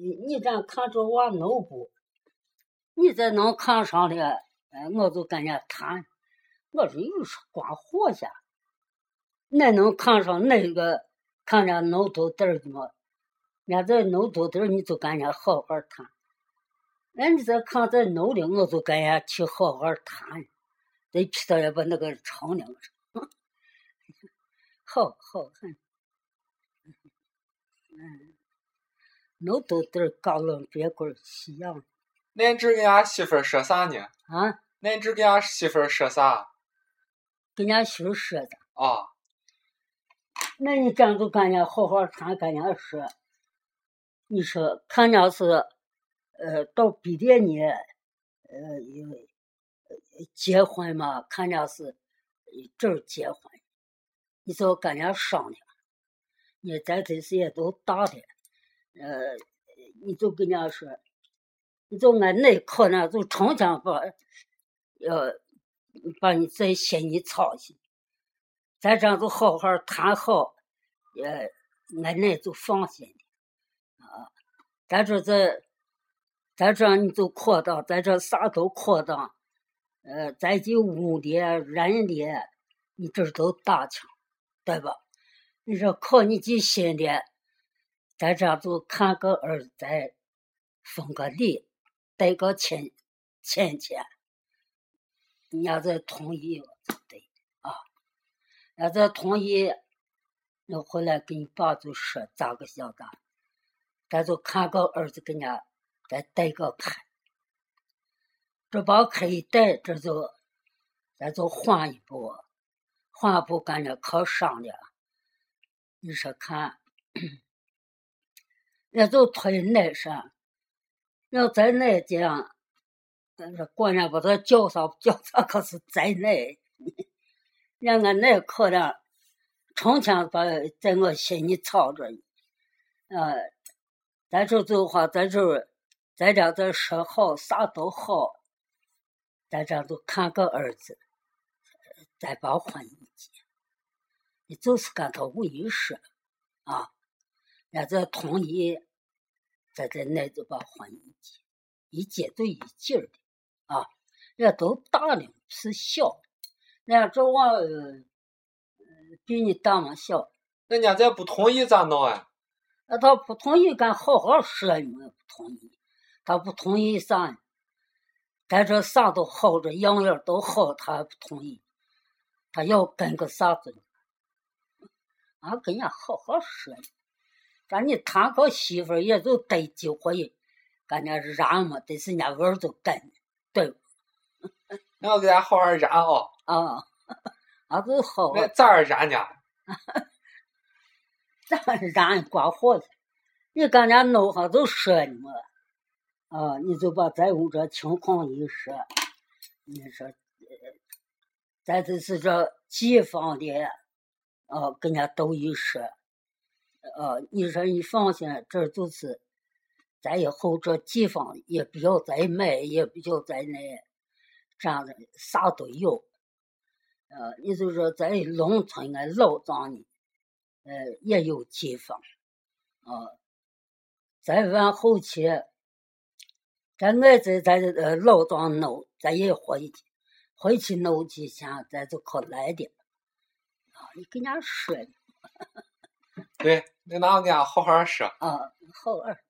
你你这看着我脑部，你再能看上了，哎，我就跟人家谈。我说有是光活下，那能看上那个看着脑头顶儿的么？人家在脑头顶儿，你就跟人家好好谈。人家再看在脑里，我就跟人家去好好谈。这皮头也把那个长了，好好很。嗯，脑头顶儿高冷别个儿西洋。恁侄跟俺媳妇儿说啥呢？啊？恁侄跟俺媳妇儿说啥？跟人家媳妇说的。啊。那你这样就跟人家好好谈，跟人家说。你说，看家是，呃，到毕业年，呃，因为结婚嘛，看家是这儿结婚，你就跟人家商量。你咱这些也都大的，呃，你就跟人家说，你就按那可能就成天把，要把你这心里操心。咱这样就好好谈好，呃，俺那就放心的，啊，咱这在，咱这你就扩大，咱这啥都扩大，呃，咱就屋里人的，你这都大强，对吧？你说靠你几心的，咱这就看个儿子，再封个礼，带个亲亲戚，你要再同意，对啊，要再同意，那回来跟你爸就说咋个想咋，咱就看个儿子跟人家再带个开，这把开一带，这就咱就换一步，换一步感觉可商量。你说看，那就推那上，要在那讲，但是过年把他叫上叫上，可是在那，人家那可能成天把在我心里操着，呃，咱这就话，咱这咱家这说好，啥都好，咱这就看个儿子，再把婚姻结。你就是跟他无意说，啊，人家同意，咱在那就把婚一结，一结就一劲儿的，啊，人家都大了，不是小，人家这娃呃比你大嘛小，人家再不同意咋弄啊？那他不同意，敢好好说你们不同意，他不同意啥？咱这啥都好着，样样都好，他不同意，他要跟个啥子？俺跟人家好好说，咱你谈个媳妇也就得几回，跟人家嚷嘛，得是人家儿子跟，对。那我给咱好好嚷哦。啊，俺就好。那咋嚷呢？咋嚷刮火去？你跟人家弄好就说你嘛，啊，你就把咱屋这情况一说，你说，咱这是这几方的。啊，跟人家都一说，呃，你说你放心，这就是，咱以后这地方也不要再买，也不要再那，这样的啥都有。呃，你就说在农村俺老庄呢，呃，也有地方，啊，再往后去，咱爱在咱呃老庄弄，咱也回去，回去弄几下，咱就可来的。啊你跟人家说，对，你哪跟人家好好说。啊，好儿，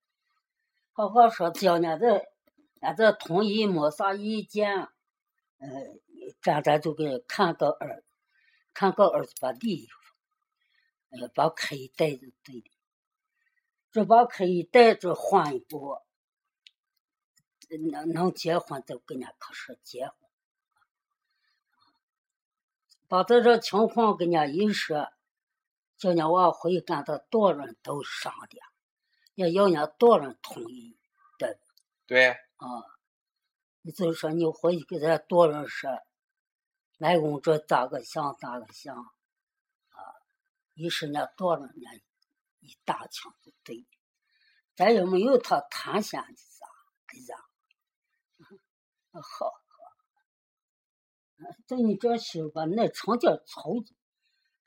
好好说，叫人家这，人家同意没啥意见，呃，咱咱就给看个儿，看个儿子把礼，呃，把可以带就对的，这把可以带着换一步，能能结婚就跟人可说结婚。把这这情况跟人一说，叫人家往回跟他多人都上的，也要人家多人同意，对对。啊，你就是说你回去给咱多人说，俺公这咋个想咋个想，啊，一是人家多人家一打听就对，咱也没有他谈闲的啥，对啥？好。等你这媳妇那成天愁着，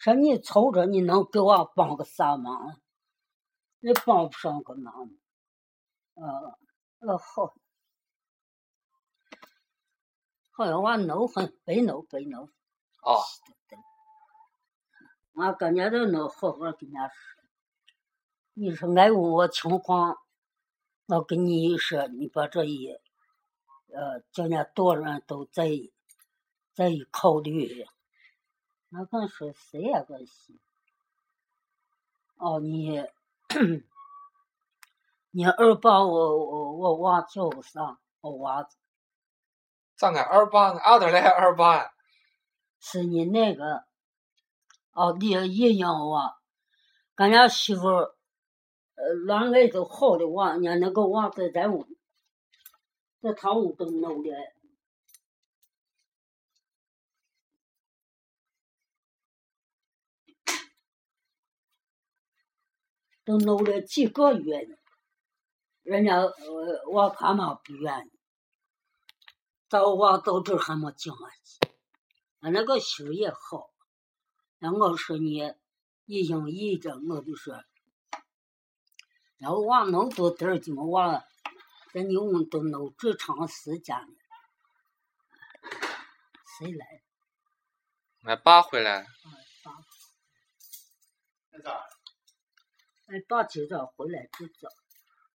说你瞅着，你能给我帮个啥忙？你帮不上个忙。呃，那好，好像娃挠很白挠白挠。哦。我跟人家都能好好跟人家说。你说俺问我情况，我跟你说，你把这一，呃，叫人家多人都在，在一考虑。俺刚说谁也个西。哦，你，你二爸我我我娃叫啥？我娃子。咋个二爸？俺哪来二爸？是你那个。哦，你姨娘娃，俺家媳妇，呃，恋爱都好的娃，人家那个娃在咱屋，在他屋都弄的，都闹了几个月了，人家呃，我他妈不愿意，找娃到这还没讲啊，俺那个媳妇也好。那我说你一心一着，我就说，然后娃那么多点儿，怎么娃在你屋都弄这长时间了？谁来？俺爸回来。俺爸。哎大清早回来就走。